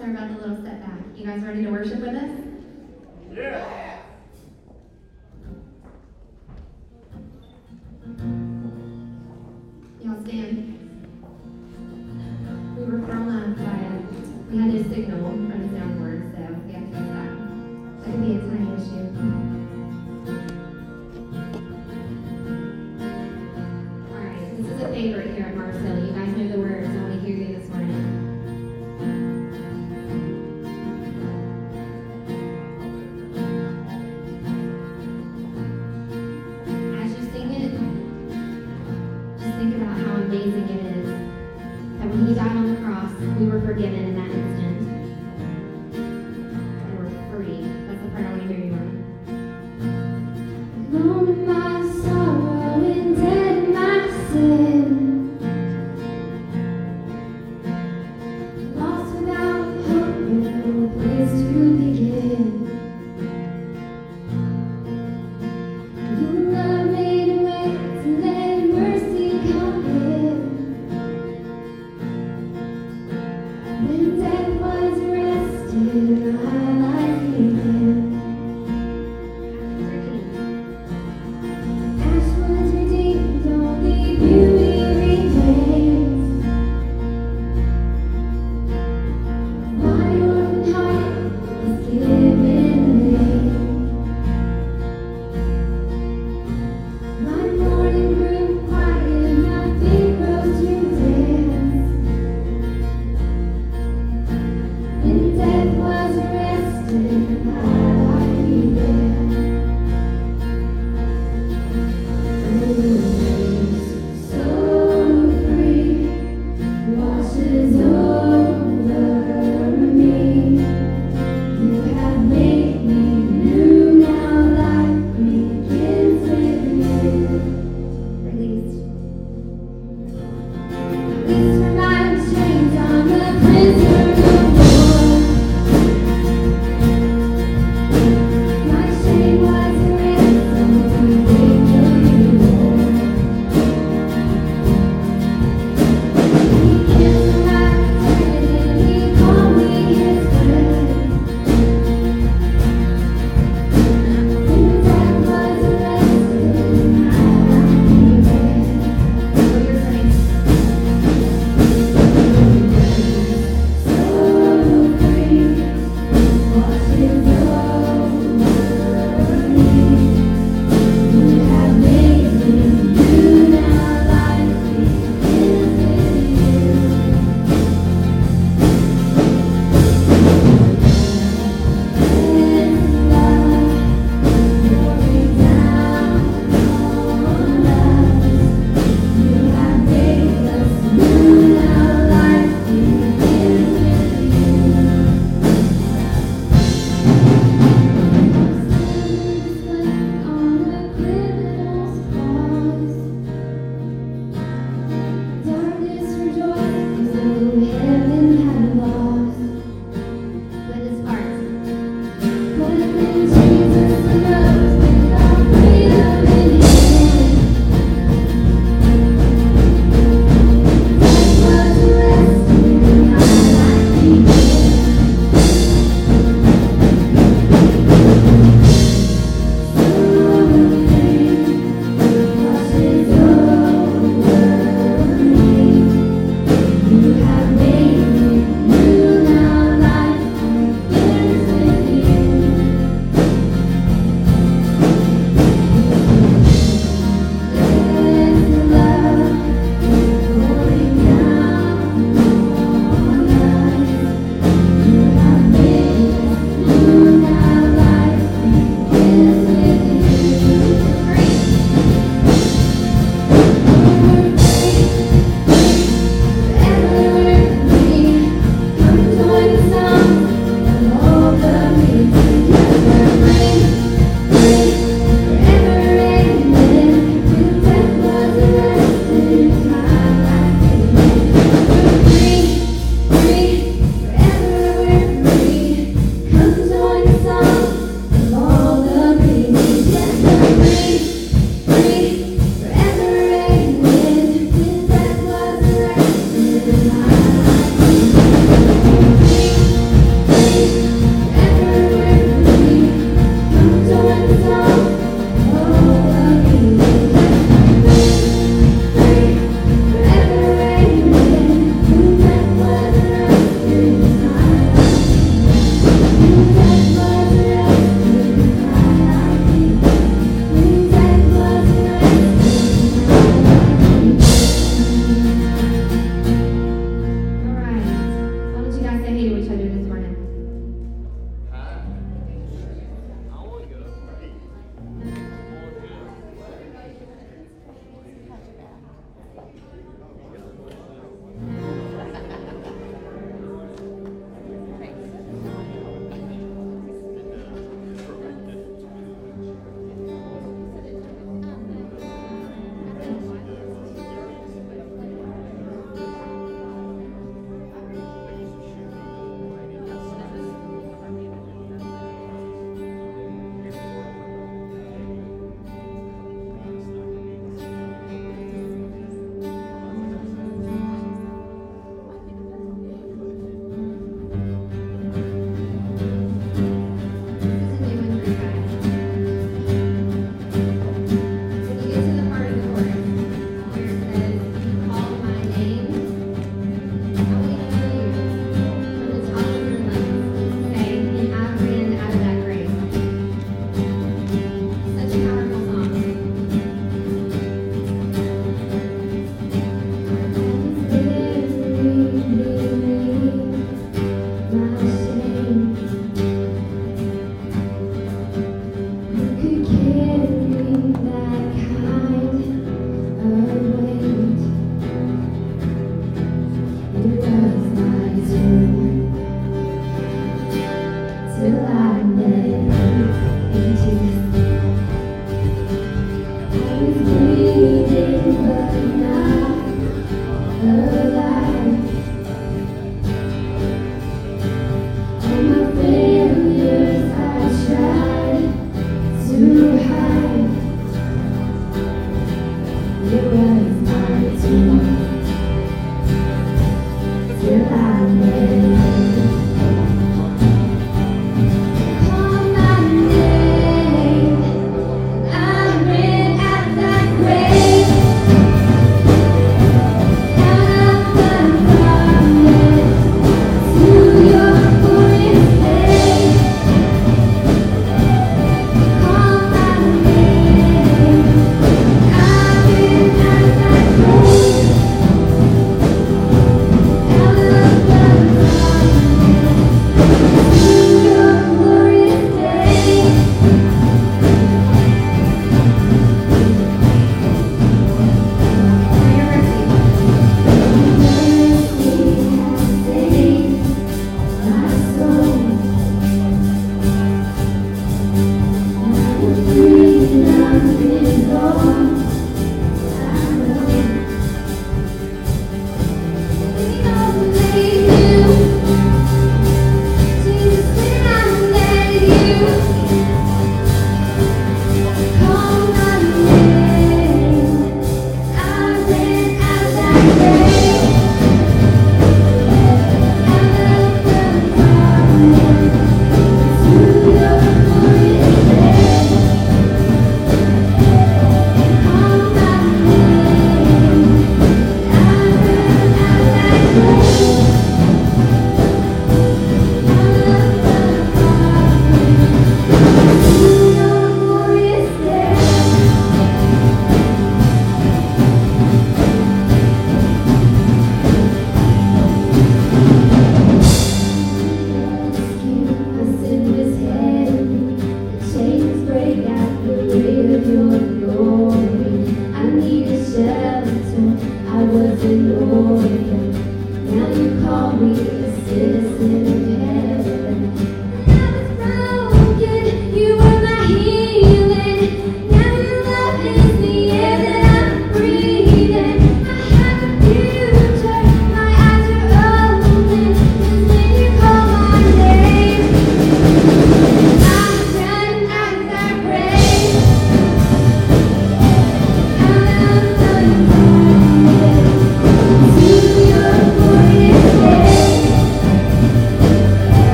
About the a little setback. You guys ready to worship with us? Yeah.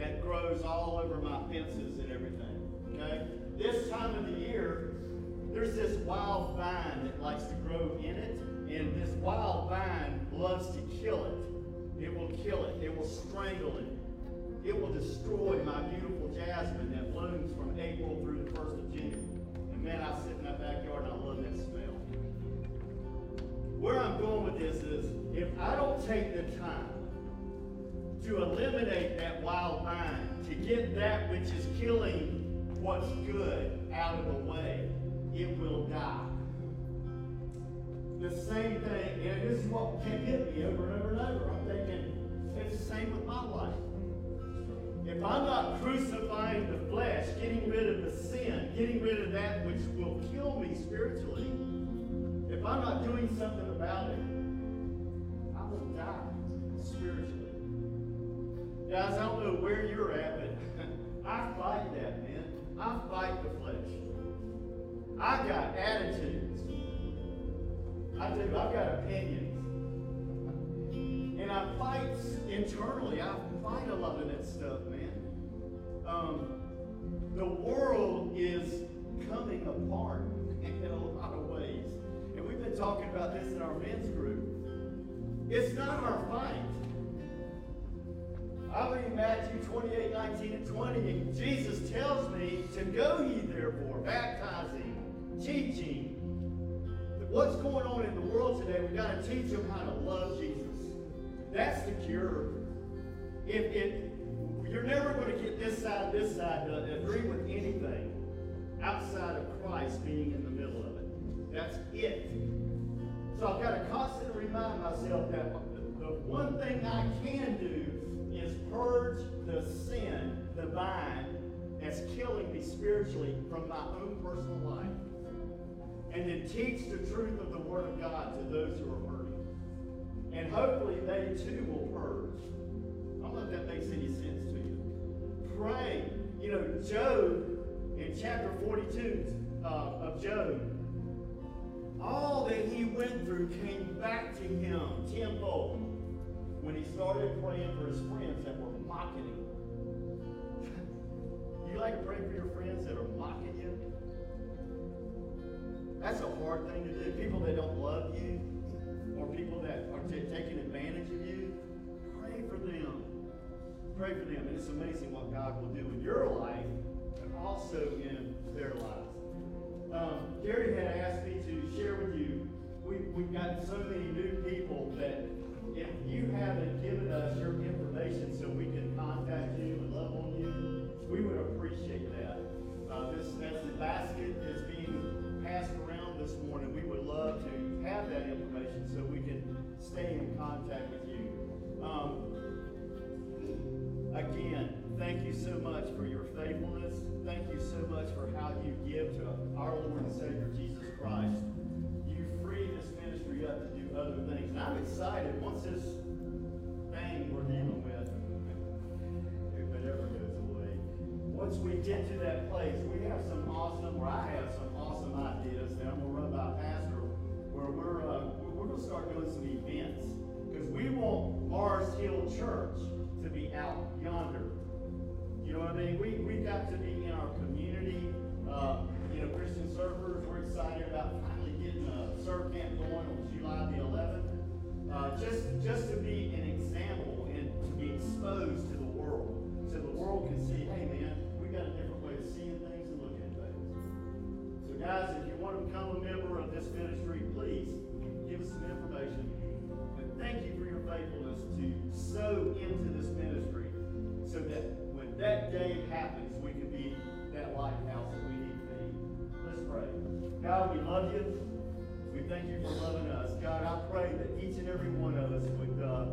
that grows all over my fences and everything. Okay? This time of the year, there's this wild vine that likes to grow in it, and this wild vine loves to kill it. It will kill it. It will strangle it. It will destroy my beautiful jasmine that blooms from April through the 1st of June. And man, I sit in my backyard and I love that smell. Where I'm going with this is if I don't take the time to eliminate that wild vine, to get that which is killing what's good out of the way, it will die. The same thing, and this is what can hit me over and over and over. I'm thinking, it's the same with my life. If I'm not crucifying the flesh, getting rid of the sin, getting rid of that which will kill me spiritually, if I'm not doing something about it, Guys, I don't know where you're at, but I fight that, man. I fight the flesh. I got attitudes. I do. I've got opinions. And I fight internally. I fight a lot of that stuff, man um, the world is coming apart in a lot of ways. And we've been talking about this in our men's group. It's not our fight. I read Matthew 28, 19 and 20, and Jesus tells me to go ye therefore, baptizing, teaching. What's going on in the world today, we've got to teach them how to love Jesus. That's the cure. If it you're never going to get this side, this side to agree with anything outside of Christ being in the middle of it. That's it. So I've got to constantly remind myself that the one thing I can do is purge the sin, the vine, that's killing me spiritually from my own personal life. And then teach the truth of the Word of God to those who are hurting. And hopefully they too will purge. I don't know if that makes any sense to you. Pray. You know, Job in chapter 42 uh, of Job, all that he went through came back to him tenfold when he started praying for his friends that were mocking him. you like to pray for your friends that are mocking you? That's a hard thing to do. People that don't love you or people that are t- taking advantage of you, pray for them. Pray for them. And it's amazing what God will do in your life and also in their lives. Um, Gary had asked me to share with you, we, we've got so many new people that if you haven't given us your information so we can contact you and love on you, we would appreciate that. Uh, this, as the basket is being passed around this morning, we would love to have that information so we can stay in contact with you. Um, again, thank you so much for your faithfulness. Thank you so much for how you give to our Lord and Savior Jesus Christ. Other things. And I'm excited once this thing we're dealing with, if it ever goes away, once we get to that place, we have some awesome, or I have some awesome ideas that I'm gonna run by Pastor, where we're uh, we're gonna start doing some events because we want Mars Hill Church to be out yonder. You know what I mean? We we've got to be in our community. Uh, you know, Christian surfers. We're excited about getting a surf camp going on July the 11th. Uh, just just to be an example and to be exposed to the world, so the world can see, hey man, we got a different way of seeing things and looking at things. So guys, if you want to become a member of this ministry, please give us some information. And thank you for your faithfulness to sow into this ministry, so that when that day happens, we can be that lighthouse that we need to be. Let's pray. God, we love you. We thank you for loving us. God, I pray that each and every one of us would uh,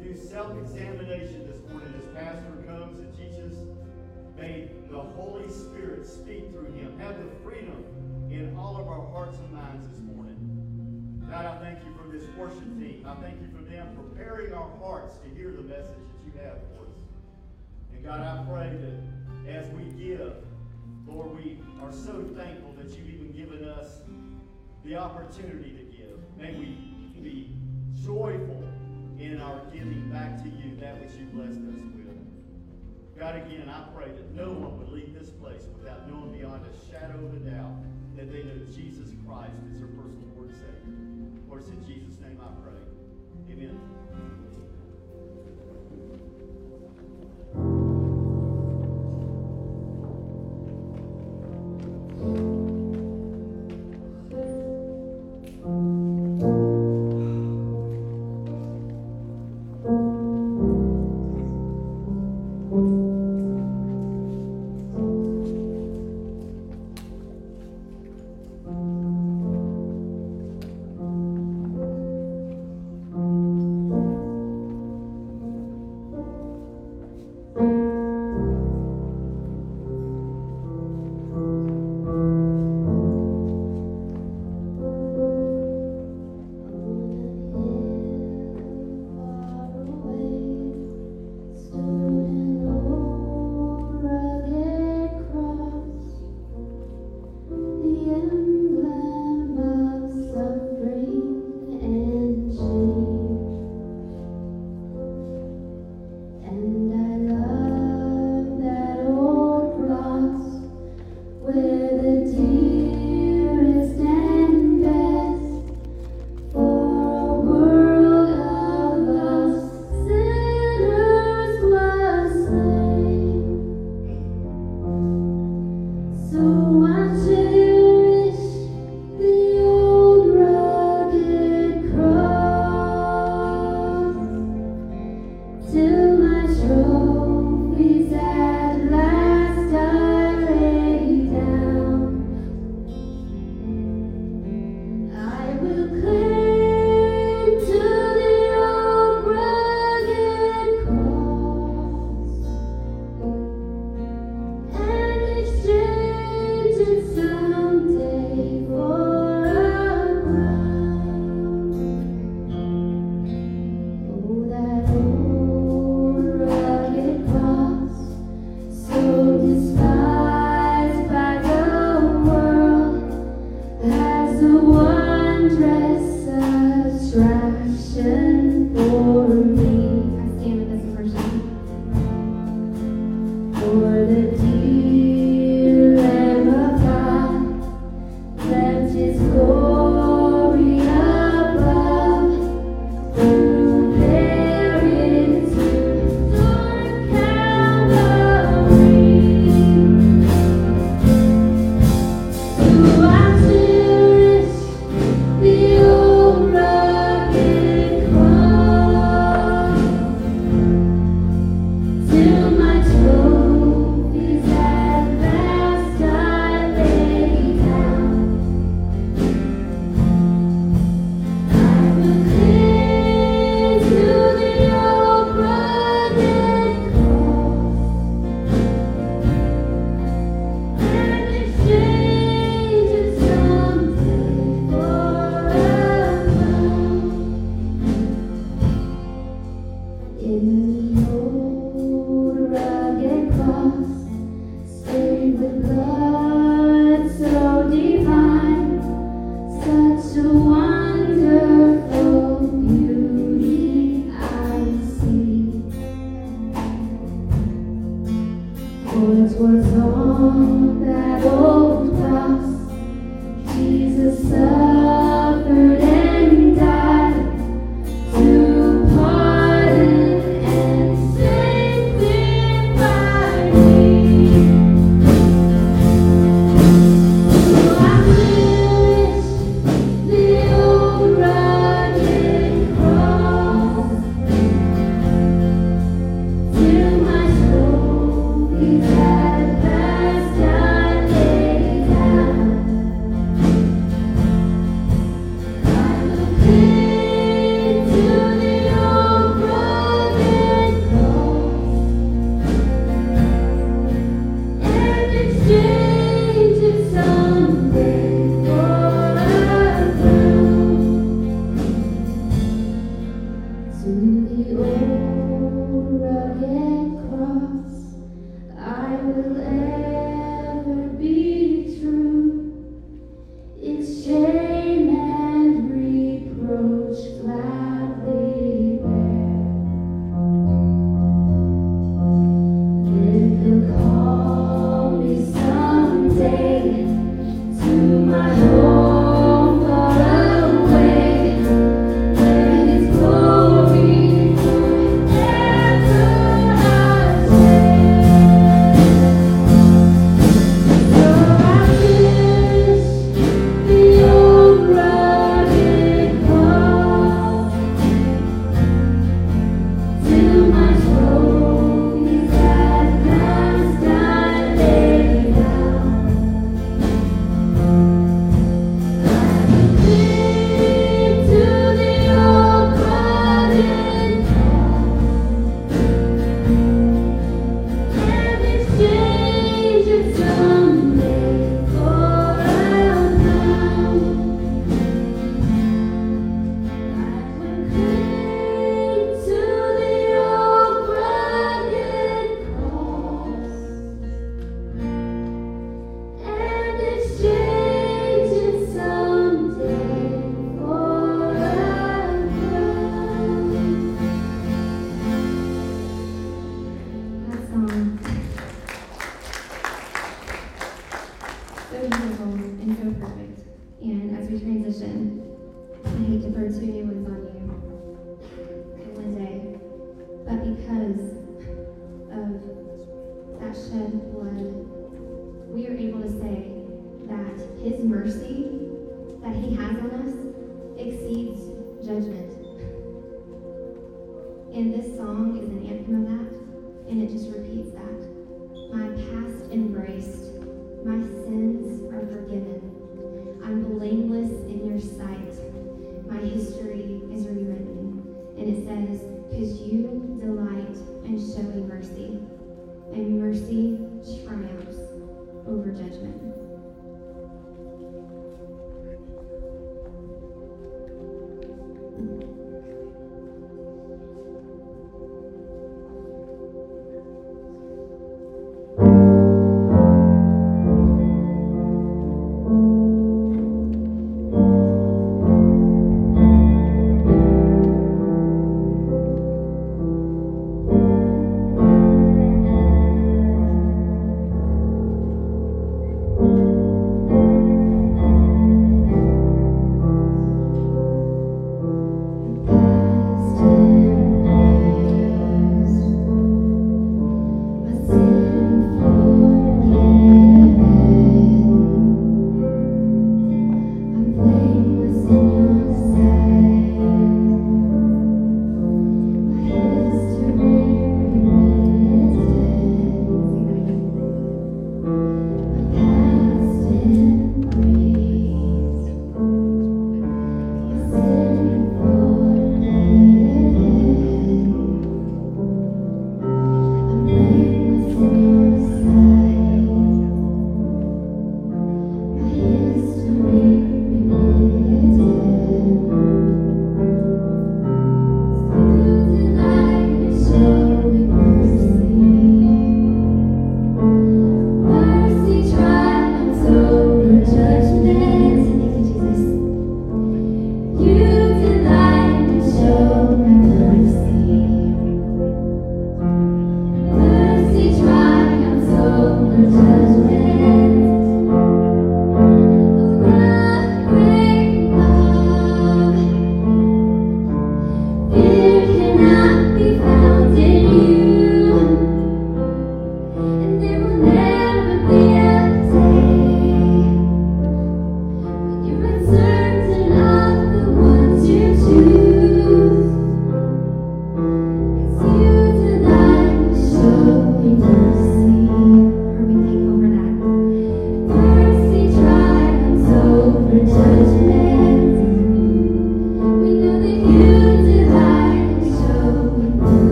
do self-examination this morning as Pastor comes and teaches. May the Holy Spirit speak through him. Have the freedom in all of our hearts and minds this morning. God, I thank you for this worship team. I thank you for them preparing our hearts to hear the message that you have for us. And God, I pray that as we give, Lord, we are so thankful that you've even given us the opportunity to give. May we be joyful in our giving back to you that which you blessed us with. God, again, I pray that no one would leave this place without knowing beyond a shadow of a doubt that they know Jesus Christ is their personal Lord and Savior. Lord, it's in Jesus' name I pray. Amen.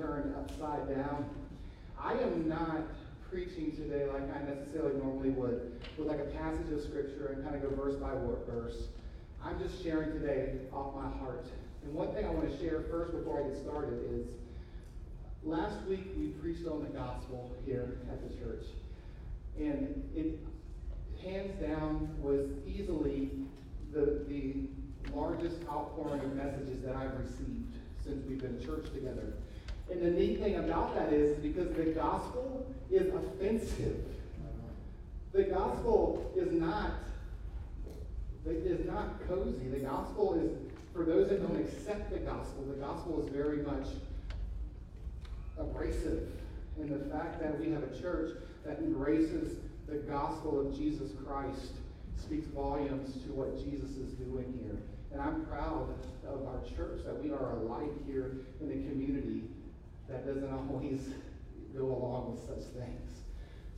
Turned upside down. I am not preaching today like I necessarily normally would, with like a passage of scripture and kind of go verse by verse. I'm just sharing today off my heart. And one thing I want to share first before I get started is last week we preached on the gospel here at the church. And it hands down was easily the, the largest outpouring of messages that I've received since we've been in church together. And the neat thing about that is because the gospel is offensive. The gospel is not is not cozy. The gospel is for those that don't accept the gospel. The gospel is very much abrasive and the fact that we have a church that embraces the gospel of Jesus Christ speaks volumes to what Jesus is doing here. And I'm proud of our church that we are a light here in the community that doesn't always go along with such things.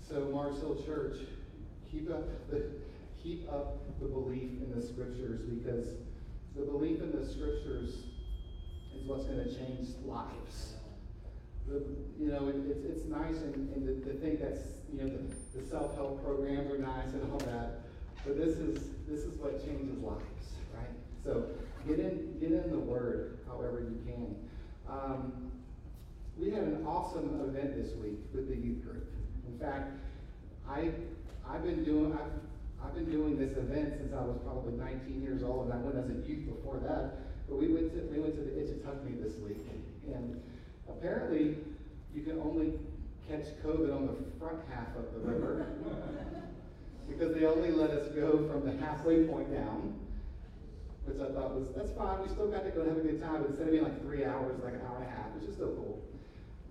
So Mars Hill Church, keep up the keep up the belief in the scriptures because the belief in the scriptures is what's going to change lives. The, you know, it, it's, it's nice and, and to, to think that's, you know, the, the self-help programs are nice and all that, but this is, this is what changes lives, right? So get in, get in the Word however you can. Um, we had an awesome event this week with the youth group. In fact, I, I've been doing, I've, I've been doing this event since I was probably 19 years old, and I went as a youth before that. But we went to, we went to the Ichetucknee this week, and apparently you can only catch COVID on the front half of the river because they only let us go from the halfway point down, which I thought was that's fine. We still got to go and have a good time, but instead of being like three hours, like an hour and a half, which is still cool.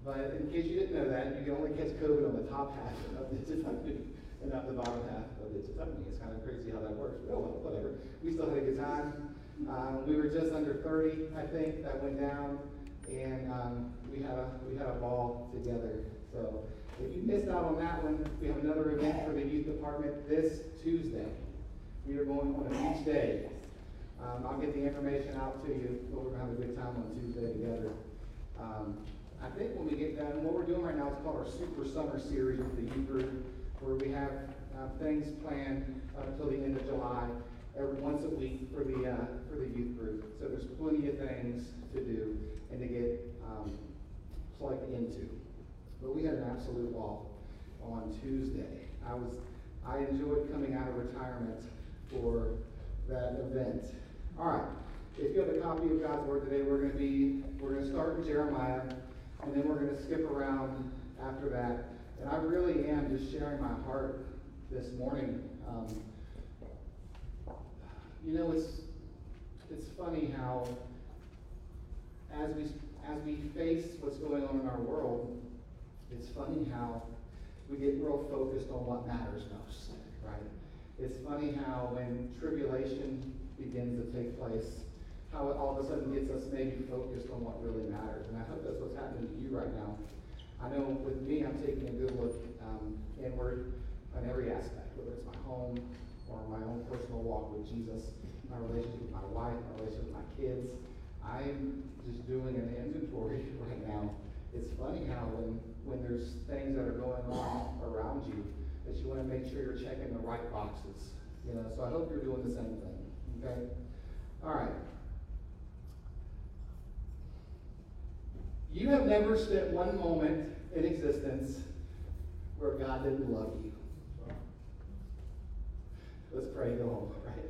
But in case you didn't know that, you can only catch COVID on the top half of the Ichetucknee and not the bottom half of the Ichetucknee. It's kind of crazy how that works. But oh well, whatever. We still had a good time. Um, we were just under 30, I think, that went down, and um, we had a we had a ball together. So if you missed out on that one, we have another event for the youth department this Tuesday. We are going on a beach day. Um, I'll get the information out to you, but we're gonna have a good time on Tuesday together. I think when we get done, what we're doing right now is called our Super Summer Series with the youth group, where we have uh, things planned up until the end of July, every once a week for the uh, for the youth group. So there's plenty of things to do and to get um, plugged into. But we had an absolute ball on Tuesday. I was I enjoyed coming out of retirement for that event. All right. If you have a copy of God's Word today, we're going to be we're going to start in Jeremiah, and then we're going to skip around after that. And I really am just sharing my heart this morning. Um, you know, it's it's funny how as we as we face what's going on in our world, it's funny how we get real focused on what matters most, right? It's funny how when tribulation begins to take place, how it all of a sudden gets us maybe focused on what really matters. And I hope that's what's happening to you right now. I know with me, I'm taking a good look um, inward on every aspect, whether it's my home or my own personal walk with Jesus, my relationship with my wife, my relationship with my kids. I'm just doing an inventory right now. It's funny how when, when there's things that are going on around you, that you want to make sure you're checking the right boxes. You know, so I hope you're doing the same thing. Okay? All right. You have never spent one moment in existence where God didn't love you. Let's pray go home, right?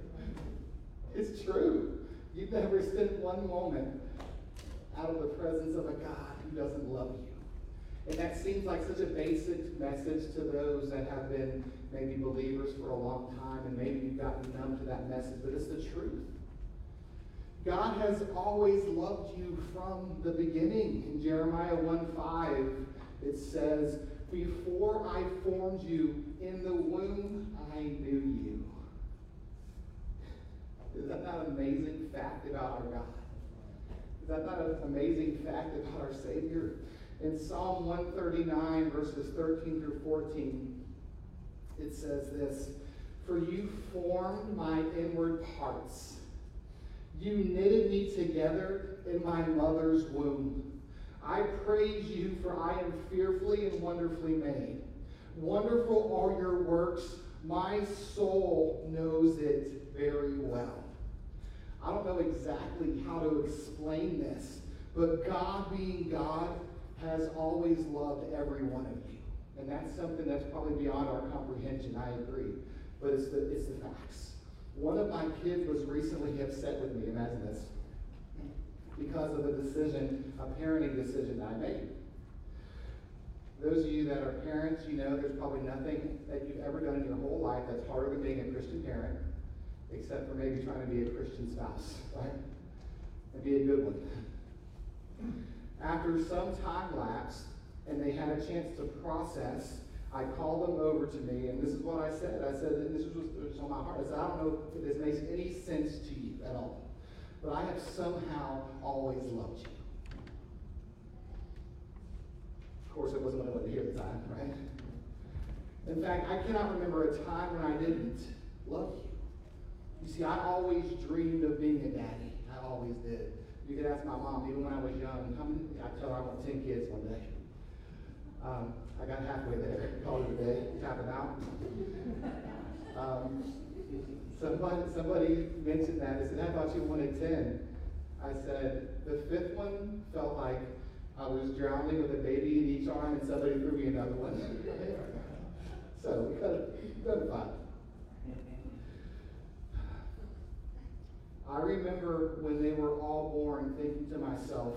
It's true. You've never spent one moment out of the presence of a God who doesn't love you. And that seems like such a basic message to those that have been maybe believers for a long time, and maybe you've gotten numb to that message, but it's the truth. God has always loved you from the beginning. In Jeremiah 1 5, it says, Before I formed you in the womb, I knew you. Is that not an amazing fact about our God? Is that not an amazing fact about our Savior? In Psalm 139, verses 13 through 14, it says this For you formed my inward parts. You knitted me together in my mother's womb. I praise you, for I am fearfully and wonderfully made. Wonderful are your works. My soul knows it very well. I don't know exactly how to explain this, but God being God has always loved every one of you. And that's something that's probably beyond our comprehension, I agree. But it's the, it's the facts. One of my kids was recently upset with me, imagine this, because of a decision, a parenting decision that I made. Those of you that are parents, you know there's probably nothing that you've ever done in your whole life that's harder than being a Christian parent, except for maybe trying to be a Christian spouse, right? And be a good one. After some time lapsed, and they had a chance to process I called them over to me, and this is what I said. I said, and this was, was on my heart. I said, I don't know if this makes any sense to you at all, but I have somehow always loved you. Of course, it wasn't what I to hear at the time, right? In fact, I cannot remember a time when I didn't love you. You see, I always dreamed of being a daddy. I always did. You could ask my mom, even when I was young, I tell her I want 10 kids one day. Um, I got halfway there, called it a day, tapping out. Um, somebody, somebody mentioned that. They said, I thought you wanted 10. I said, the fifth one felt like I was drowning with a baby in each arm and somebody threw me another one. so You've done fine. I remember when they were all born thinking to myself,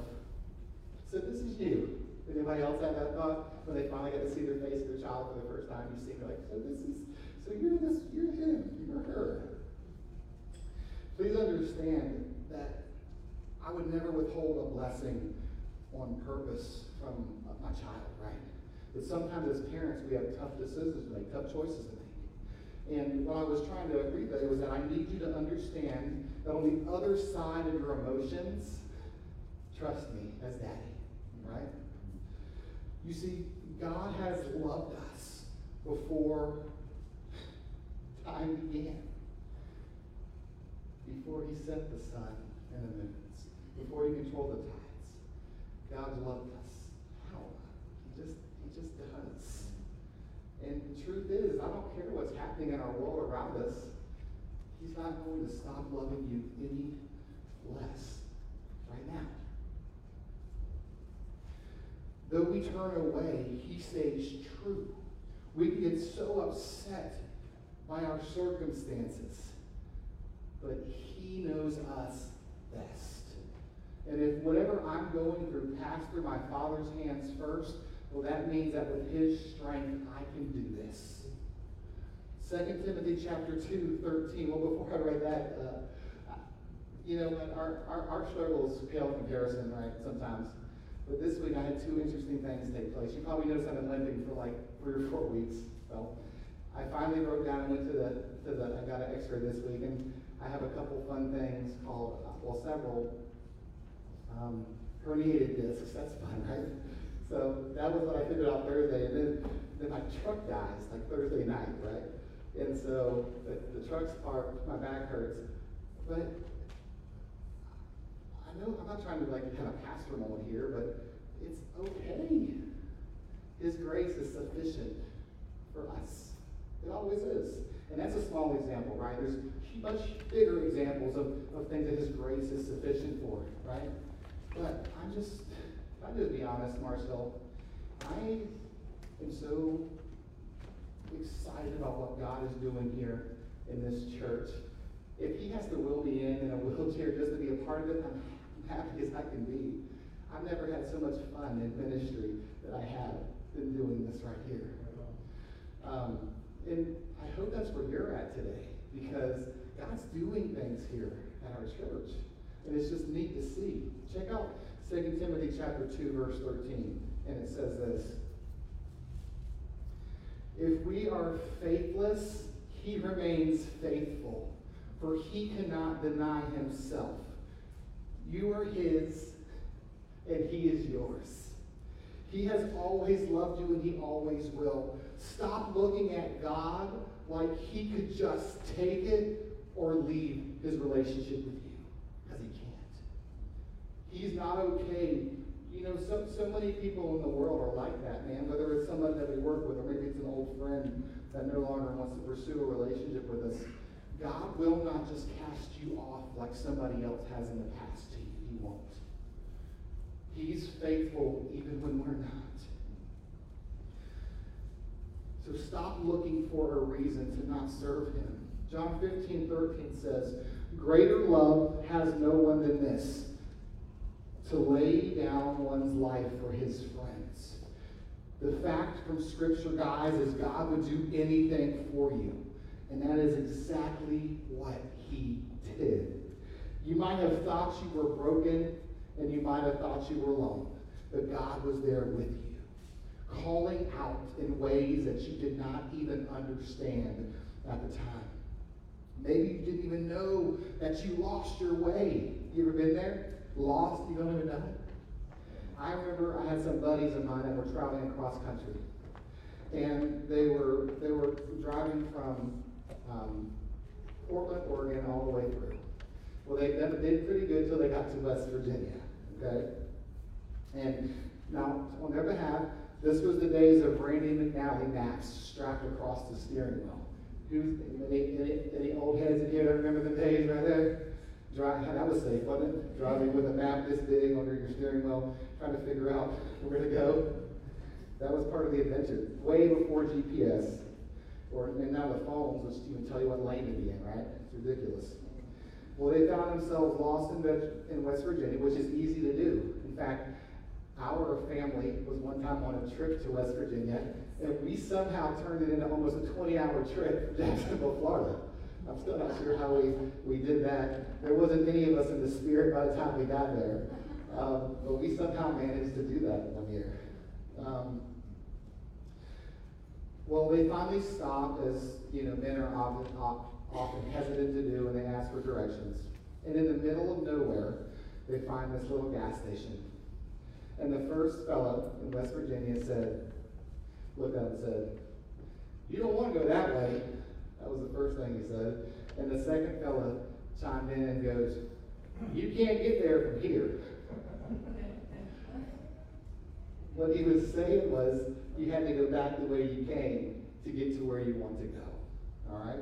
so this is you. Anybody else have that thought? When they finally get to see their face of their child for the first time, you see, them like, so this is, so you're this, you're him, you're her. Please understand that I would never withhold a blessing on purpose from my child, right? But sometimes as parents, we have tough decisions to make, tough choices to make. And what I was trying to relay was that I need you to understand that on the other side of your emotions, trust me as daddy, right? You see, God has loved us before time began. Before he set the sun and the moons, before he controlled the tides. God loved us. How? He just he just does. And the truth is, I don't care what's happening in our world around us. He's not going to stop loving you any less right now. Though we turn away, he stays true. We can get so upset by our circumstances, but he knows us best. And if whatever I'm going through passed through my Father's hands first, well, that means that with his strength, I can do this. 2 Timothy chapter 2, 13. Well, before I read that, uh, you know? Our, our, our struggles pale in comparison, right? Sometimes. But this week I had two interesting things take place. You probably noticed I've been limping for like three or four weeks. Well, I finally broke down and went to the, to the, I got an x-ray this week, and I have a couple fun things called, uh, well, several um, herniated discs. That's fun, right? So that was what I figured out Thursday, and then, then my truck dies like Thursday night, right? And so the, the truck's parked, my back hurts, but I know I'm not trying to like have a pastor moment here, but it's okay. His grace is sufficient for us. It always is. And that's a small example, right? There's much bigger examples of, of things that His grace is sufficient for, right? But I'm just, I'll just be honest, Mars Hill. I am so excited about what God is doing here in this church. If He has to will me in in a wheelchair just to be a part of it, I'm happy as I can be. I've never had so much fun in ministry that I have in doing this right here. Um, and I hope that's where you're at today because God's doing things here at our church. And it's just neat to see. Check out 2 Timothy chapter 2, verse 13. And it says this. If we are faithless, he remains faithful, for he cannot deny himself. You are his, and he is yours. He has always loved you, and he always will. Stop looking at God like he could just take it or leave his relationship with you, because he can't. He's not okay. You know, so, so many people in the world are like that, man. Whether it's somebody that we work with, or maybe it's an old friend that no longer wants to pursue a relationship with us. God will not just cast you off like somebody else has in the past to you. He won't. He's faithful even when we're not. So stop looking for a reason to not serve him. John 15, 13 says, Greater love has no one than this, to lay down one's life for his friends. The fact from Scripture, guys, is God would do anything for you. And that is exactly what he did. You might have thought you were broken, and you might have thought you were alone, but God was there with you, calling out in ways that you did not even understand at the time. Maybe you didn't even know that you lost your way. You ever been there? Lost? You don't even know it? I remember I had some buddies of mine that were traveling across country. And they were they were driving from um, Portland, Oregon, all the way through. Well, they did, pretty good until they got to West Virginia. Okay? And now, on their behalf, this was the days of Rand McNally maps strapped across the steering wheel. Who's any, any, any old heads in here that remember the days right there? Drive, that was safe, wasn't it? Driving with a map this big under your steering wheel, trying to figure out where to go. That was part of the adventure, way before GPS. Or and now the phones, which even tell you what lane to be in, right? It's ridiculous. Well, they found themselves lost in, in West Virginia, which is easy to do. In fact, our family was one time on a trip to West Virginia, and we somehow turned it into almost a 20-hour trip from Jacksonville, Florida. I'm still not sure how we, we did that. There wasn't any of us in the spirit by the time we got there. Um, but we somehow managed to do that one year. Um, well, they finally stopped, as you know, men are often, often hesitant to do, and they ask for directions. And in the middle of nowhere, they find this little gas station. And the first fellow in West Virginia said, looked up and said, You don't want to go that way. That was the first thing he said. And the second fellow chimed in and goes, You can't get there from here. What he was saying was, you had to go back the way you came to get to where you want to go. All right?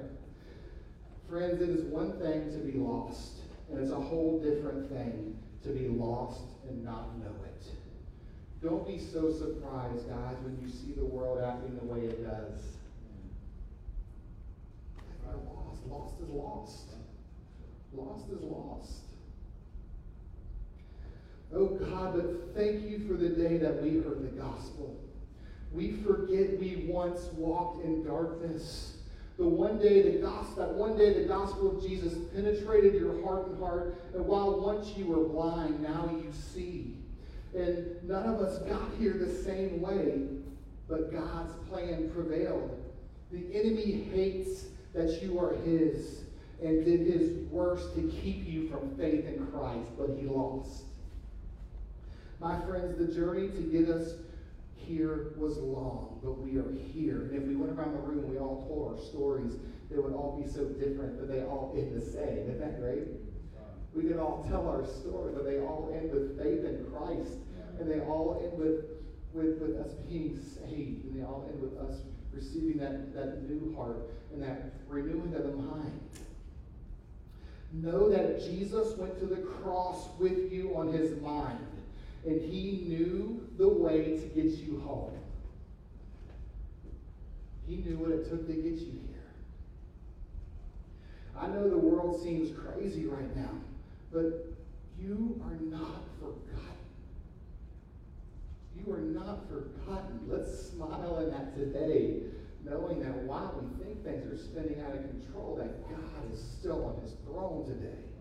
Friends, it is one thing to be lost, and it's a whole different thing to be lost and not know it. Don't be so surprised, guys, when you see the world acting the way it does. Lost. Lost is lost. Lost is lost. Oh God, but thank you for the day that we heard the gospel. We forget we once walked in darkness. The one day the gospel, that one day the gospel of Jesus penetrated your heart and heart, and while once you were blind, now you see. And none of us got here the same way, but God's plan prevailed. The enemy hates that you are his and did his worst to keep you from faith in Christ, but he lost. My friends, the journey to get us here was long, but we are here. And if we went around the room, and we all told our stories, they would all be so different, but they all end the same. Isn't that great? We could all tell our story, but they all end with faith in Christ. And they all end with, with, with us being saved. And they all end with us receiving that, that new heart and that renewing of the mind. Know that Jesus went to the cross with you on his mind and he knew the way to get you home. He knew what it took to get you here. I know the world seems crazy right now, but you are not forgotten. You are not forgotten. Let's smile in that today, knowing that while we think things are spinning out of control, that God is still on his throne today.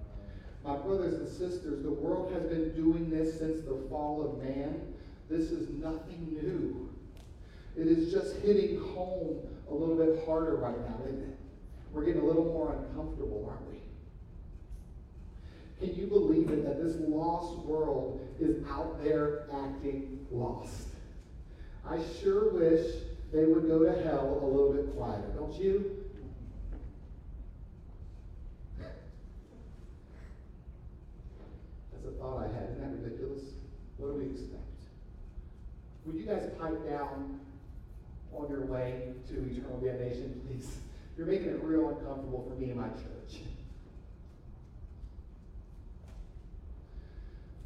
My brothers and sisters, the world has been doing this since the fall of man. This is nothing new. It is just hitting home a little bit harder right now, isn't it? We're getting a little more uncomfortable, aren't we? Can you believe it that this lost world is out there acting lost? I sure wish they would go to hell a little bit quieter, don't you? That's a thought I had. Isn't that ridiculous? What do we expect? Would you guys pipe down on your way to eternal damnation, please? You're making it real uncomfortable for me and my church.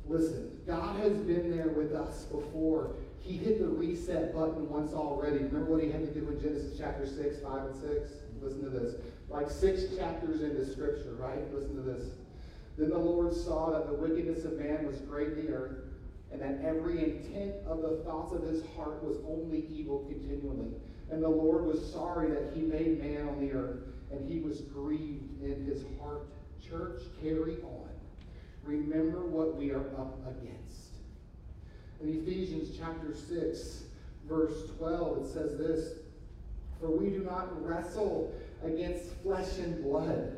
Listen, God has been there with us before. He hit the reset button once already. Remember what he had to do in Genesis chapter 6, 5, and 6? Listen to this. Like six chapters into Scripture, right? Listen to this. Then the Lord saw that the wickedness of man was great in the earth, and that every intent of the thoughts of his heart was only evil continually. And the Lord was sorry that he made man on the earth, and he was grieved in his heart. Church, carry on. Remember what we are up against. In Ephesians chapter 6, verse 12, it says this For we do not wrestle against flesh and blood,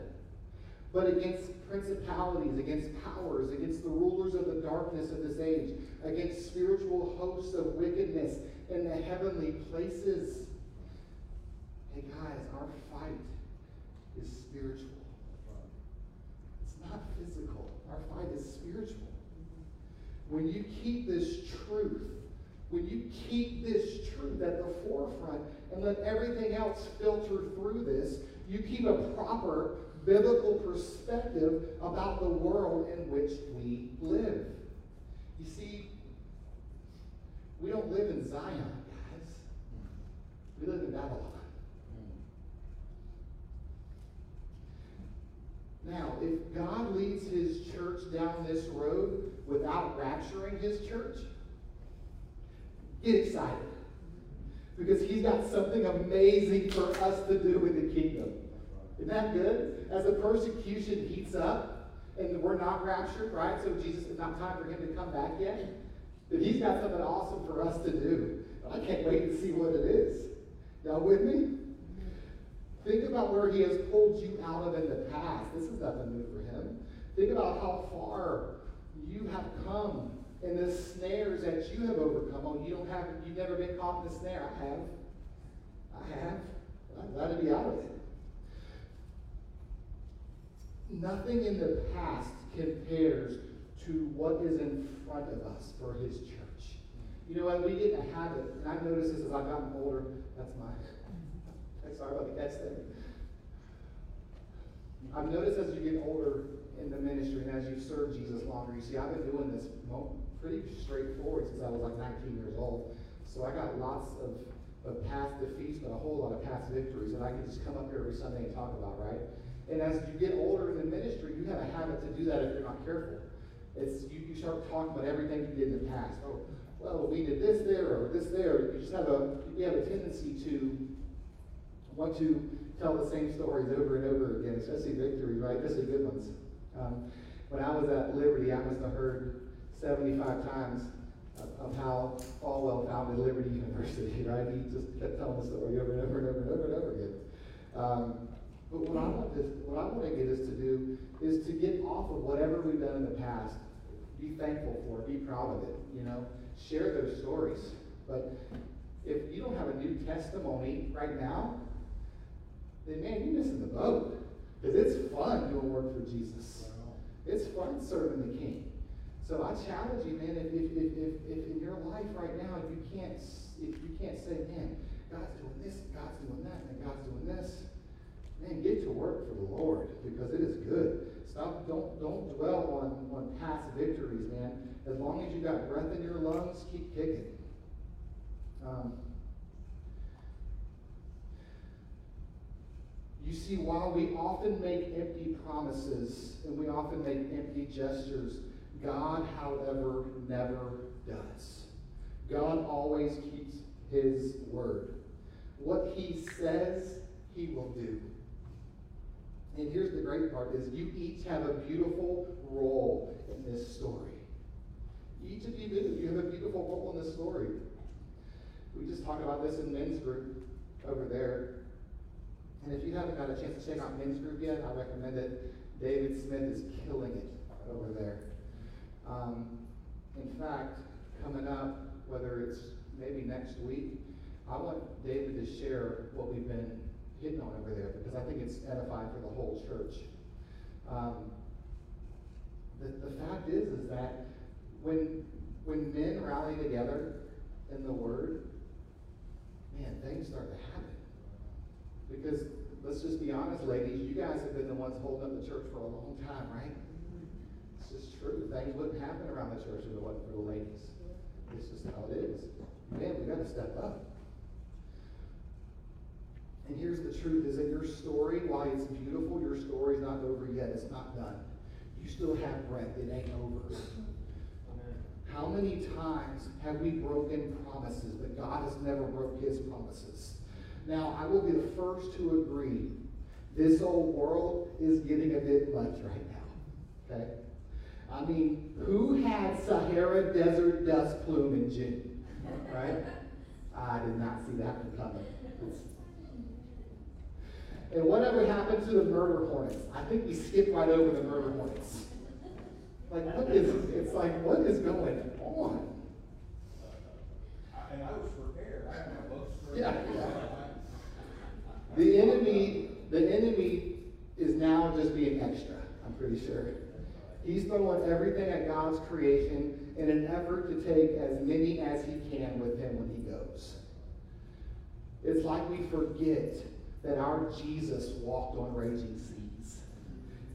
but against principalities, against powers, against the rulers of the darkness of this age, against spiritual hosts of wickedness in the heavenly places. Hey guys, our fight is spiritual. It's not physical. Our fight is spiritual. When you keep this truth, when you keep this truth at the forefront and let everything else filter through this, you keep a proper biblical perspective about the world in which we live. You see, we don't live in Zion, guys. We live in Babylon. Now, if God leads his church down this road without rapturing his church, get excited. Because he's got something amazing for us to do in the kingdom. Isn't that good? As the persecution heats up and we're not raptured, right? So Jesus, it's not time for him to come back yet. But he's got something awesome for us to do. I can't wait to see what it is. Y'all with me? Think about where he has pulled you out of in the past. This is nothing new for him. Think about how far you have come and the snares that you have overcome. Oh, you don't have, you've never been caught in the snare. I have. I have. I'm glad to be out of it. Nothing in the past compares to what is in front of us for his church. You know what? We get a habit, and I've noticed this as I've gotten older. That's my. Sorry about the catch there. I've noticed as you get older in the ministry and as you serve Jesus longer, you see, I've been doing this pretty straightforward since I was like 19 years old. So I got lots of, of past defeats, but a whole lot of past victories that I can just come up here every Sunday and talk about, right? And as you get older in the ministry, you have a habit to do that if you're not careful. It's you, you start talking about everything you did in the past. Oh, well, we did this there or this there. You just have a we have a tendency to want to tell the same stories over and over again, especially victories, right? Especially good ones. Um, when I was at Liberty, I must have heard 75 times of, of how Falwell founded Liberty University, right? He just kept telling the story over and over and over and over and over again. Um, but what I want this, what I want to get us to do is to get off of whatever we've done in the past. Be thankful for it. Be proud of it. You know, share those stories. But if you don't have a new testimony right now, then man, you're missing the boat. Because it's fun doing work for Jesus. It's fun serving the King. So I challenge you, man, if, if, if, if, if in your life right now you can't if you can't say, man, God's doing this, God's doing that, and God's doing this, man, get to work for the Lord because it is good. Stop, don't don't dwell on, on past victories, man. As long as you got breath in your lungs, keep kicking. Um, You see, while we often make empty promises and we often make empty gestures, God, however, never does. God always keeps his word. What he says, he will do. Great part is you each have a beautiful role in this story. Each of you do. You have a beautiful role in this story. We just talked about this in men's group over there. And if you haven't got a chance to check out men's group yet, I recommend it. David Smith is killing it over there. Um, in fact, coming up, whether it's maybe next week, I want David to share what we've been hitting on over there because I think it's edifying for the whole church. Um, the, the fact is, is that when when men rally together in the Word, man, things start to happen. Because let's just be honest, ladies, you guys have been the ones holding up the church for a long time, right? It's just true. Things wouldn't happen around the church if it wasn't for the ladies. It's just how it is. Man, we got to step up. And here's the truth is that your story, while it's beautiful, your story's not over yet. It's not done. You still have breath. It ain't over. How many times have we broken promises, but God has never broke his promises? Now, I will be the first to agree. This old world is getting a bit much right now. Okay? I mean, who had Sahara Desert dust plume in June? Right? I did not see that coming. And whatever happened to the murder hornets? I think we skipped right over the murder hornets. Like, what is, it's like, what is going on? And I was prepared, I had my books for. Yeah, yeah. The enemy, the enemy is now just being extra, I'm pretty sure. He's throwing everything at God's creation in an effort to take as many as he can with him when he goes. It's like we forget that our Jesus walked on raging seas.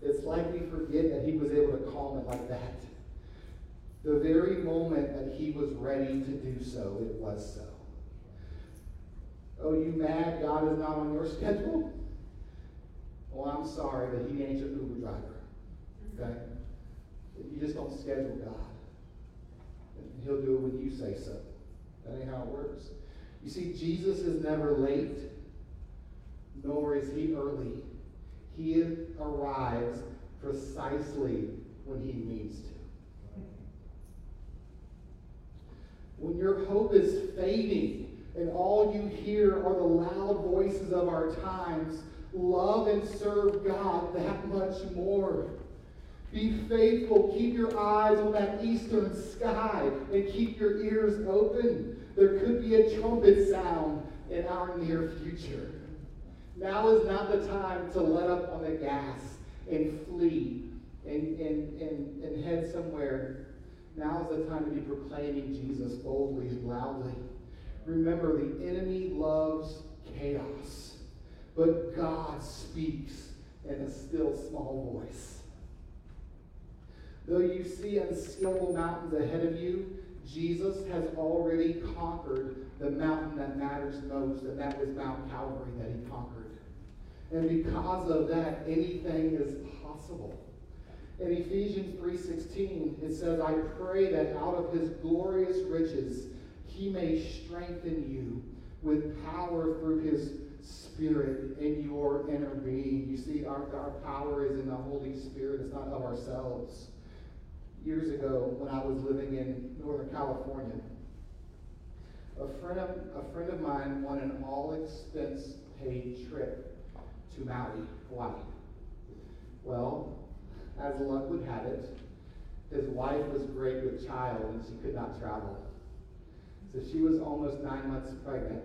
It's like we forget that he was able to calm it like that. The very moment that he was ready to do so, it was so. Oh, you mad God is not on your schedule? Well, I'm sorry, but he ain't your Uber driver. Okay? You just don't schedule God. He'll do it when you say so. That ain't how it works. You see, Jesus is never late, nor is he early. He arrives precisely when he needs to. When your hope is fading and all you hear are the loud voices of our times, love and serve God that much more. Be faithful. Keep your eyes on that eastern sky and keep your ears open. There could be a trumpet sound in our near future. Now is not the time to let up on the gas and flee and, and, and, and head somewhere. Now is the time to be proclaiming Jesus boldly and loudly. Remember, the enemy loves chaos, but God speaks in a still small voice. Though you see unscalable mountains ahead of you, Jesus has already conquered the mountain that matters most, and that was Mount Calvary that he conquered. And because of that, anything is possible. In Ephesians 3:16, it says, "I pray that out of his glorious riches he may strengthen you with power through his Spirit in your inner being." You see, our, our power is in the Holy Spirit, it's not of ourselves years ago when I was living in Northern California. A friend of, a friend of mine won an all expense paid trip to Maui, Hawaii. Well, as luck would have it, his wife was great with child and she could not travel. So she was almost nine months pregnant,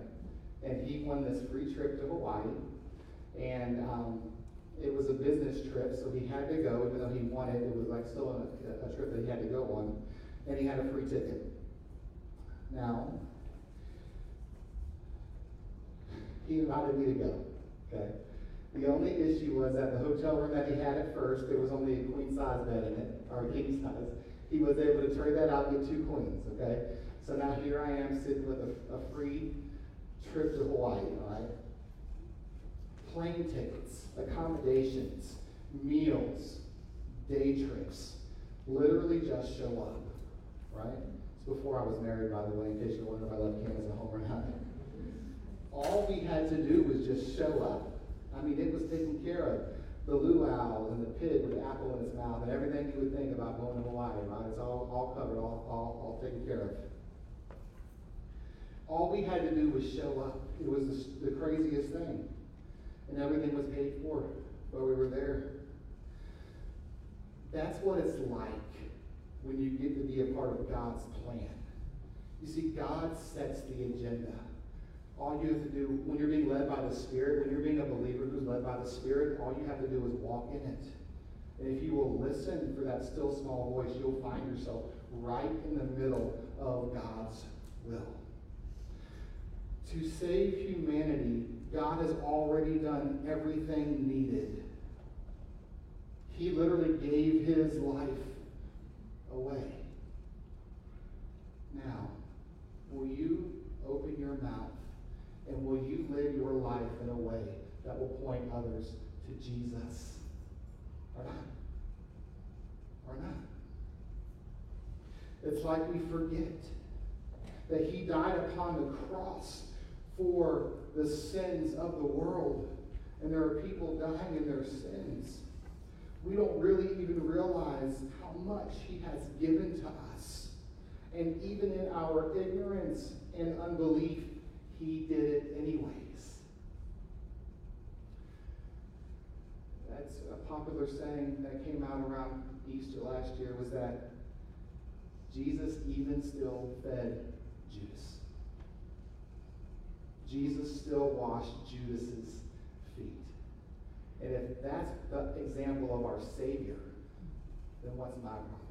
and he won this free trip to Hawaii. And um, it was a business trip, so he had to go, even though he wanted it. Was like still a, a trip that he had to go on, and he had a free ticket. Now, he invited me to go. Okay. The only issue was that the hotel room that he had at first, there was only a queen size bed in it, or a king size. He was able to trade that out get two queens. Okay. So now here I am sitting with a, a free trip to Hawaii. All right. Plane tickets, accommodations, meals, day trips. Literally just show up. Right? It's before I was married, by the way, in case you're wondering if I left Candace at home or not. All we had to do was just show up. I mean, it was taken care of. The luau and the pig with the apple in its mouth and everything you would think about going to Hawaii, right? It's all, all covered, all, all, all taken care of. All we had to do was show up. It was the, the craziest thing. And everything was paid for while we were there. That's what it's like when you get to be a part of God's plan. You see, God sets the agenda. All you have to do, when you're being led by the Spirit, when you're being a believer who's led by the Spirit, all you have to do is walk in it. And if you will listen for that still small voice, you'll find yourself right in the middle of God's will. To save humanity, God has already done everything needed. He literally gave his life away. Now, will you open your mouth and will you live your life in a way that will point others to Jesus? Or not? Or not? It's like we forget that he died upon the cross for the sins of the world. And there are people dying in their sins. We don't really even realize how much he has given to us. And even in our ignorance and unbelief, he did it anyways. That's a popular saying that came out around Easter last year was that Jesus even still fed Judas. Jesus still washed Judas's feet. And if that's the example of our Savior, then what's my problem?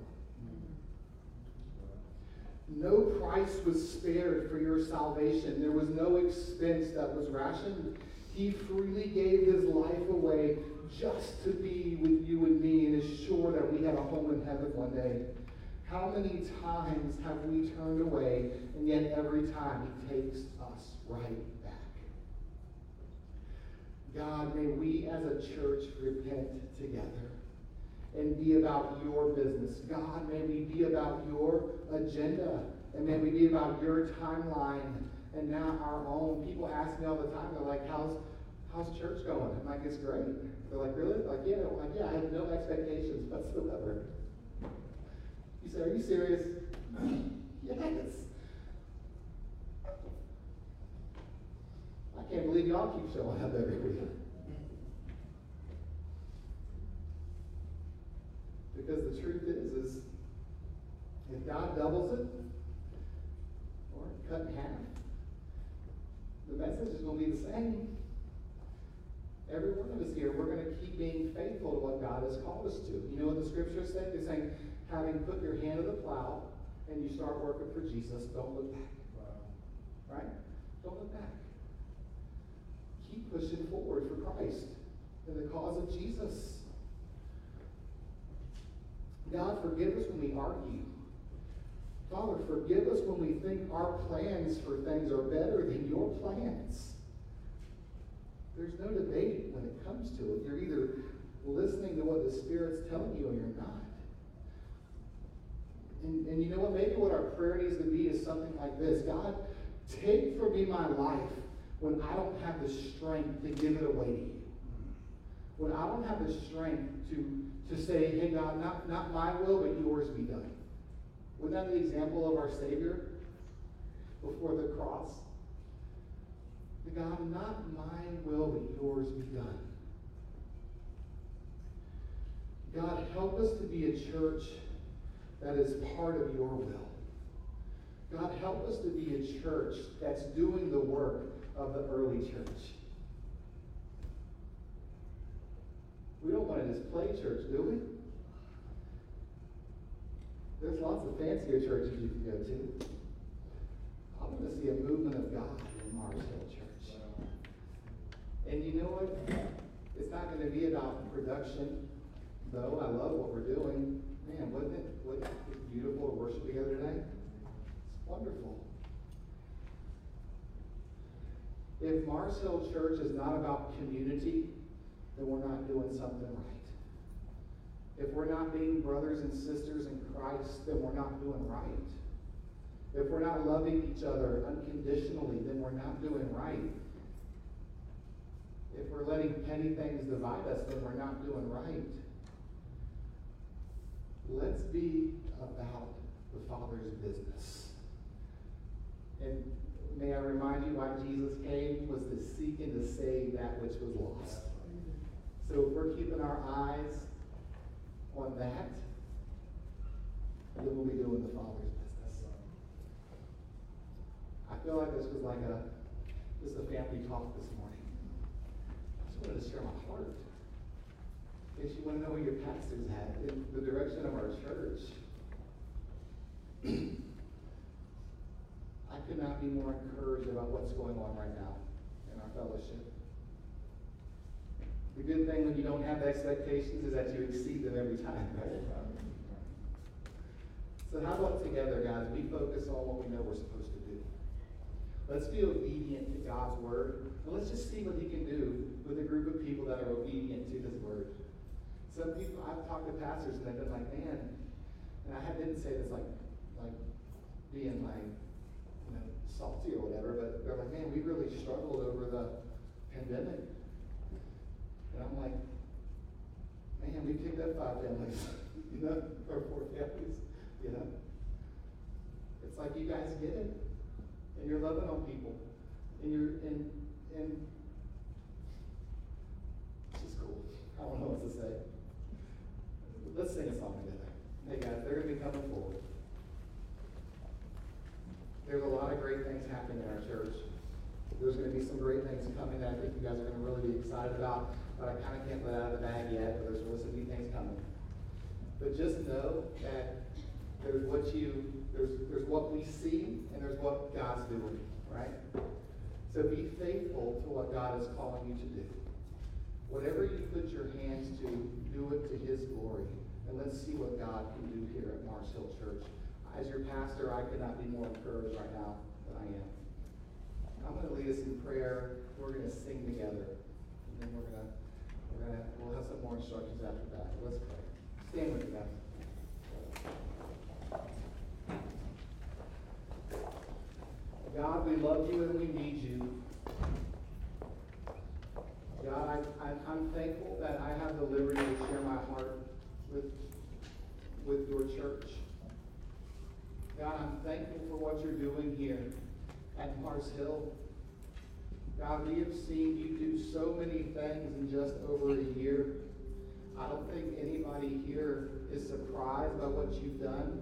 No price was spared for your salvation. There was no expense that was rationed. He freely gave his life away just to be with you and me and assure that we have a home in heaven one day. How many times have we turned away, and yet every time he takes us right back? God, may we as a church repent together and be about your business. God, may we be about your agenda, and may we be about your timeline and not our own. People ask me all the time, they're like, how's, how's church going? I'm like, it's great. They're like, really? Like, yeah, I'm like, yeah, I have no expectations whatsoever. You say, are you serious? yes. I can't believe y'all keep showing up every week. Because the truth is, is if God doubles it, or cut in half, the message is going to be the same. Every one of us here, we're going to keep being faithful to what God has called us to. You know what the scriptures say? They're saying, having put your hand to the plow and you start working for Jesus, don't look back. Right? Don't look back. Keep pushing forward for Christ and the cause of Jesus. God, forgive us when we argue. Father, forgive us when we think our plans for things are better than your plans. There's no debate when it comes to it. You're either listening to what the Spirit's telling you or you're not. And, and you know what? Maybe what our prayer needs to be is something like this God, take from me my life when I don't have the strength to give it away to you. When I don't have the strength to, to say, hey, God, not, not my will, but yours be done. Wasn't that the example of our Savior before the cross? God, not my will, but yours be done. God, help us to be a church that is part of your will. God, help us to be a church that's doing the work of the early church. We don't want to just play church, do we? There's lots of fancier churches you can go to. I want to see a movement of God in Mars Hill Church. And you know what? It's not going to be about production, though. I love what we're doing. Man, wasn't it, wasn't it beautiful to worship together today? It's wonderful. If Mars Hill Church is not about community, then we're not doing something right. If we're not being brothers and sisters in Christ, then we're not doing right. If we're not loving each other unconditionally, then we're not doing right. If we're letting petty things divide us, then we're not doing right. Let's be about the Father's business. And may I remind you why Jesus came was to seek and to save that which was lost. So if we're keeping our eyes on that, then we'll be doing the Father's business. I feel like this was like a this is a family talk this morning. I just wanted to share my heart. Case you want to know where your pastor's at, in the direction of our church. I could not be more encouraged about what's going on right now in our fellowship. The good thing when you don't have expectations is that you exceed them every time. So how about together, guys, we focus on what we know we're supposed to do. Let's be obedient to God's word, and let's just see what he can do with a group of people that are obedient to his word. Some people, I've talked to pastors and they've been like, man, and I didn't say this like, like being like, you know, salty or whatever, but they're like, man, we really struggled over the pandemic. And I'm like, man, we picked up five families, you know, or four families, you know. It's like you guys get it, and you're loving on people, and you're and and it's just cool. I don't know what to say. Let's sing a song together. Hey guys, they're gonna be coming forward. There's a lot of great things happening in our church. There's gonna be some great things coming that I think you guys are gonna really be excited about, but I kinda can't let out of the bag yet, but there's really some new things coming. But just know that there's what you, there's, there's what we see, and there's what God's doing, right? So be faithful to what God is calling you to do. Whatever you put your hands to, do it to His glory. And let's see what God can do here at Mars Hill Church. As your pastor, I could not be more encouraged right now than I am. I'm going to lead us in prayer. We're going to sing together. And then we're going to, we're going to, we'll have some more instructions after that. Let's pray. Stand with me. God, we love you and we need you. God, I, I, I'm thankful that I have the liberty to share my heart with, with your church. God, I'm thankful for what you're doing here at Mars Hill. God, we have seen you do so many things in just over a year. I don't think anybody here is surprised by what you've done.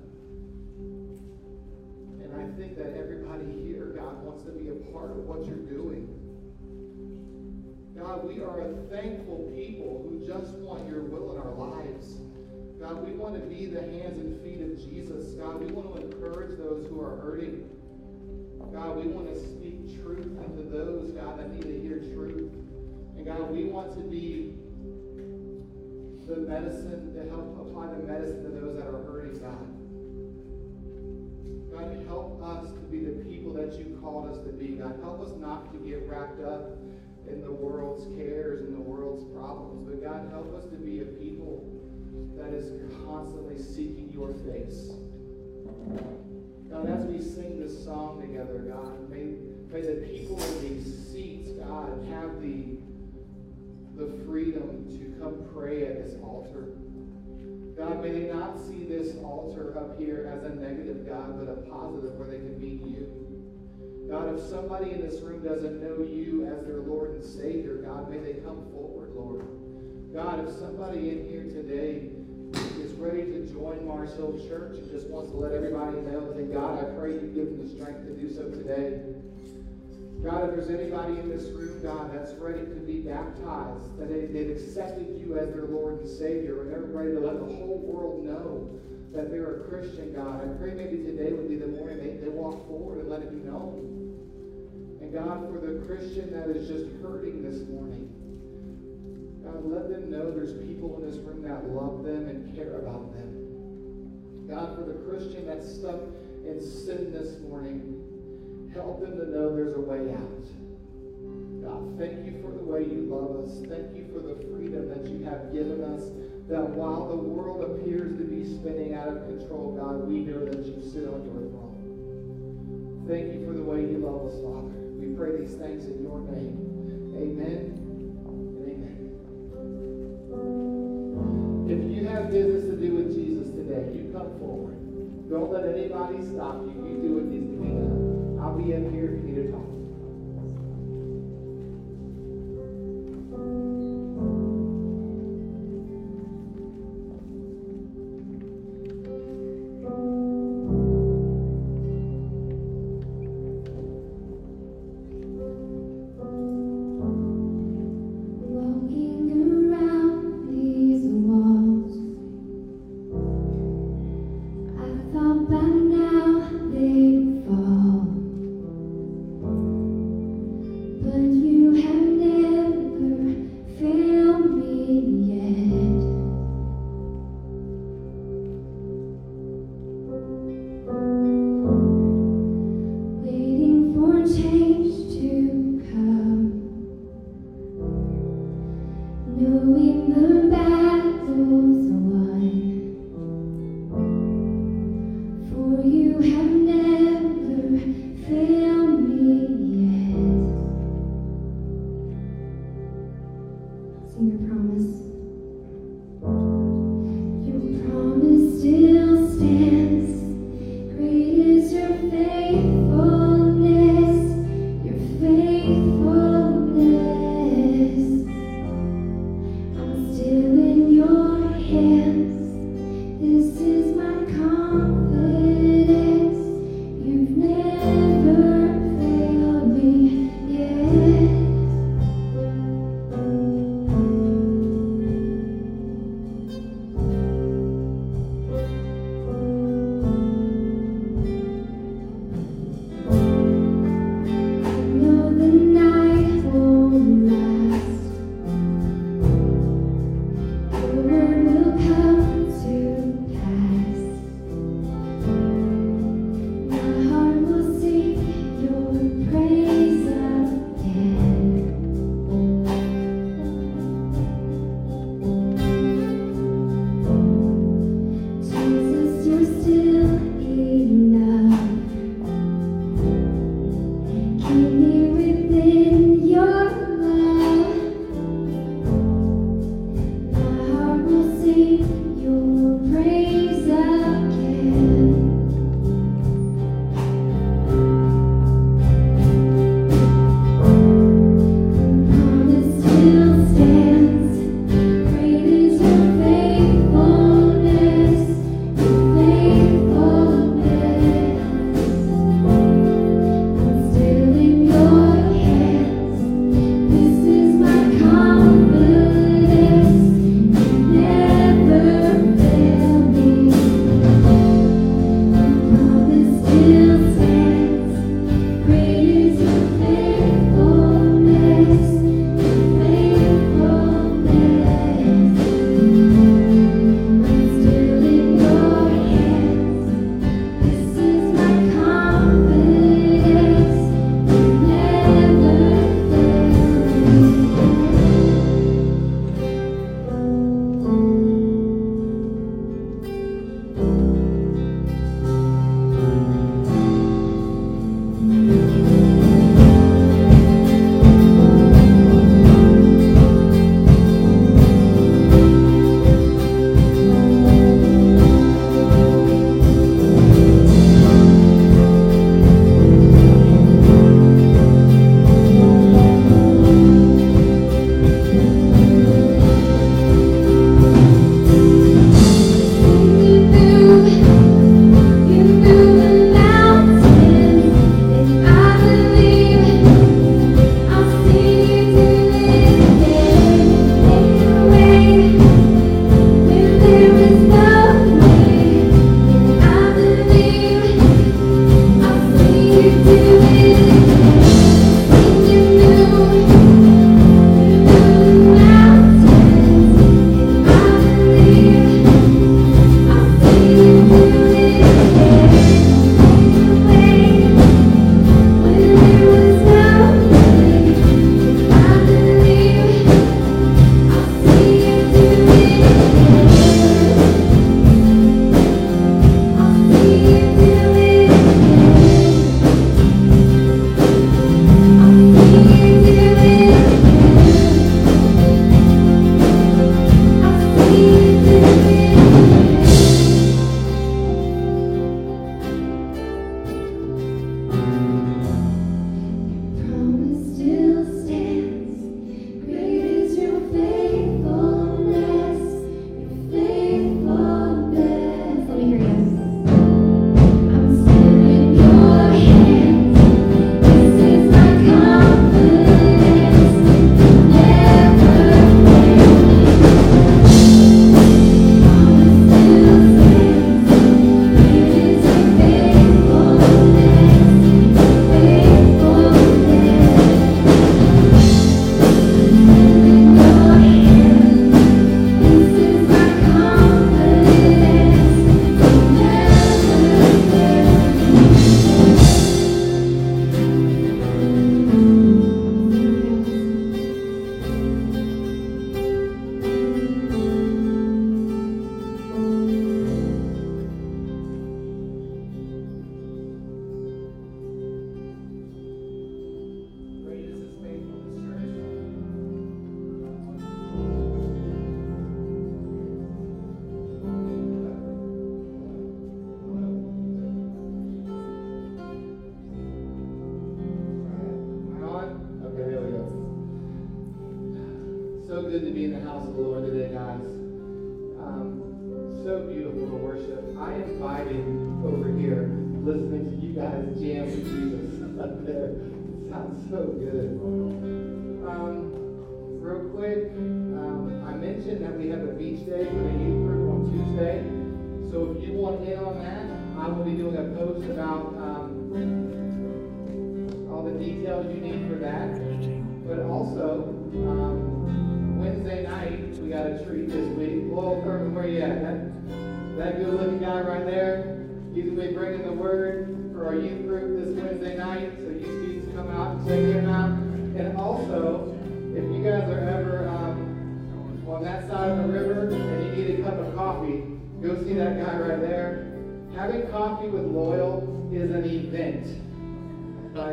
And I think that everybody here, God, wants to be a part of what you're doing. God, we are a thankful people who just want your will in our lives. God, we want to be the hands and feet of Jesus. God, we want to encourage those who are hurting. God, we want to speak truth into those, God, that need to hear truth. And God, we want to be the medicine to help apply the medicine to those that are hurting, God. God, help us to be the people that you called us to be. God, help us not to get wrapped up in the world's cares and the world's problems. But God, help us to be a people that is constantly seeking your face. God, as we sing this song together, God, may, may the people in these seats, God, have the, the freedom to come pray at this altar. God, may they not see this altar up here as a negative, God, but a positive where they can meet you. God, if somebody in this room doesn't know you as their Lord and Savior, God, may they come forward, Lord. God, if somebody in here today ready to join Mars Hill Church and just wants to let everybody know, then God, I pray you give them the strength to do so today. God, if there's anybody in this room, God, that's ready to be baptized, that they, they've accepted you as their Lord and Savior, and they're ready to let the whole world know that they're a Christian, God, I pray maybe today would be the morning they, they walk forward and let it be known. And God, for the Christian that is just hurting this morning, God, let them know there's people in this room that love them and care about them. God, for the Christian that's stuck in sin this morning, help them to know there's a way out. God, thank you for the way you love us. Thank you for the freedom that you have given us. That while the world appears to be spinning out of control, God, we know that you sit on your throne. Thank you for the way you love us, Father. We pray these things in your name. Amen business to do with Jesus today, you come forward. Don't let anybody stop you. You do what needs to be done. I'll be up here if you need to talk.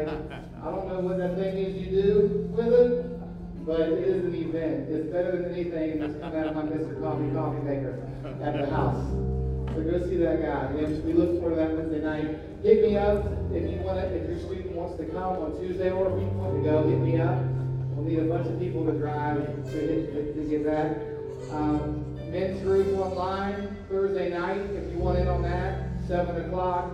Like, I don't know what that thing is you do with it, but it is an event. It's better than anything that's come out of my Mr. Coffee coffee maker at the house. So go see that guy. And we look forward to that Wednesday night. Hit me up if you want to, if your student wants to come on Tuesday or if you want to go, hit me up. We'll need a bunch of people to drive to, hit- to get that. Um, men's group online Thursday night, if you want in on that, seven o'clock.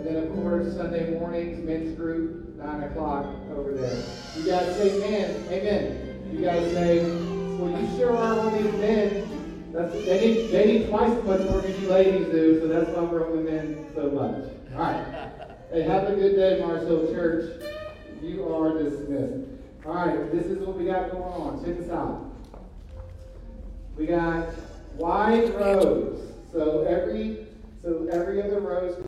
And then, of course, Sunday mornings, men's group, nine o'clock over there. You guys say amen, amen. You guys say, well, you sure are on these men. That's, they need, they need twice as much work as you ladies do, so that's why we're on the men so much. All right. Hey, have a good day, Mars Hill Church. You are dismissed. All right, this is what we got going on. Check this out. We got wide rows. So every, so every other row is